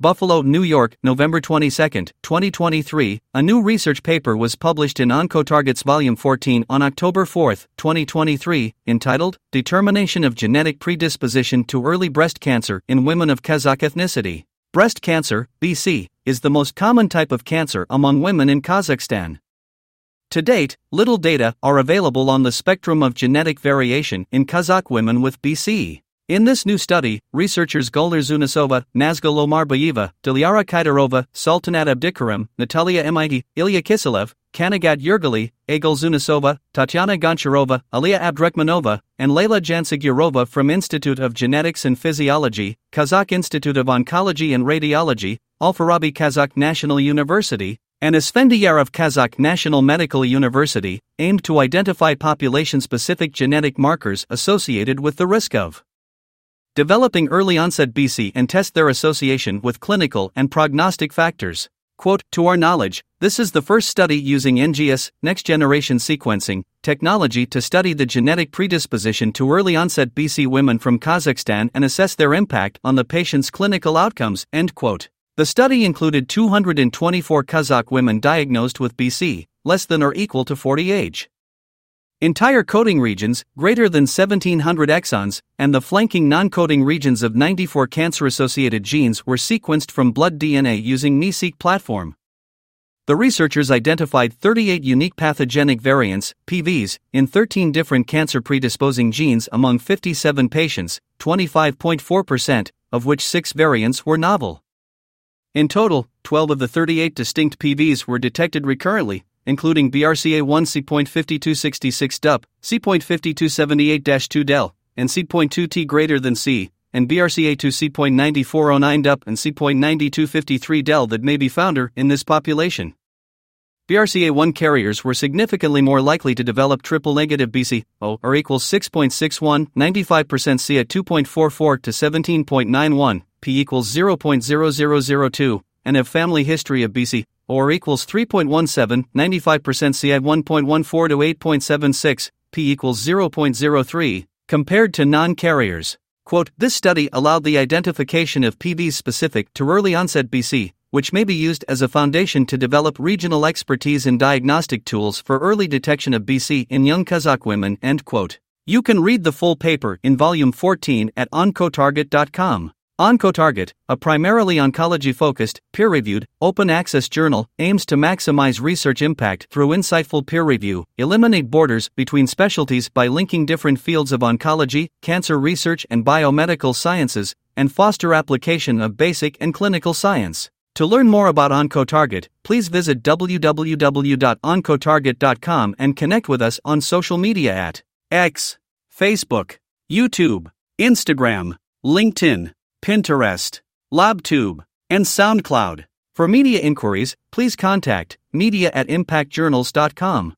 Buffalo, New York, November 22, 2023. A new research paper was published in Oncotargets Volume 14 on October 4, 2023, entitled Determination of Genetic Predisposition to Early Breast Cancer in Women of Kazakh Ethnicity. Breast cancer, BC, is the most common type of cancer among women in Kazakhstan. To date, little data are available on the spectrum of genetic variation in Kazakh women with BC. In this new study, researchers Gulnur Zhunussova, Nazgul Omarbayeva, Dilyara Kaidarova, Saltanat Abdikerim, Natalya Emiti, Ilya Kisselev, Kanagat Yergali, Aigul Zhunussova, Tatyana Goncharova, Aliya Abdrakhmanova, and Leyla Djansugurova from Institute of Genetics and Physiology, Kazakh Institute of Oncology and Radiology, Al-Farabi Kazakh National University, and Asfendiyarov Kazakh National Medical University, aimed to identify population specific genetic markers associated with the risk of developing early onset BC and test their association with clinical and prognostic factors. Quote, to our knowledge, this is the first study using NGS, next generation sequencing, technology to study the genetic predisposition to early onset BC women from Kazakhstan and assess their impact on the patient's clinical outcomes. End quote. The study included 224 Kazakh women diagnosed with BC, less than or equal to 40 age. Entire coding regions, greater than 1700 exons, and the flanking non coding regions of 94 cancer associated genes were sequenced from blood DNA using MiSeq platform. The researchers identified 38 unique pathogenic variants, PVs, in 13 different cancer predisposing genes among 57 patients, 25.4%, of which 6 variants were novel. In total, 12 of the 38 distinct PVs were detected recurrently, including BRCA1 C.5266 DUP, C.5278 2 DEL, and C.2 T greater than C, and BRCA2 C.9409 DUP and C.9253 DEL that may be founder in this population. BRCA1 carriers were significantly more likely to develop triple negative BC, O, or equals 6.61, 95% C at 2.44 to 17.91, P equals 0.0002, and have family history of BC, or equals 3.17, 95% C at 1.14 to 8.76, P equals 0.03, compared to non carriers. Quote, this study allowed the identification of PVs specific to early onset BC, which may be used as a foundation to develop regional expertise in diagnostic tools for early detection of BC in young Kazakh women. End quote. You can read the full paper in volume 14 at oncotarget.com. OncoTarget, a primarily oncology focused, peer reviewed, open access journal, aims to maximize research impact through insightful peer review, eliminate borders between specialties by linking different fields of oncology, cancer research, and biomedical sciences, and foster application of basic and clinical science. To learn more about OncoTarget, please visit www.oncotarget.com and connect with us on social media at X, Facebook, YouTube, Instagram, LinkedIn, Pinterest, LabTube, and SoundCloud. For media inquiries, please contact media at impactjournals.com.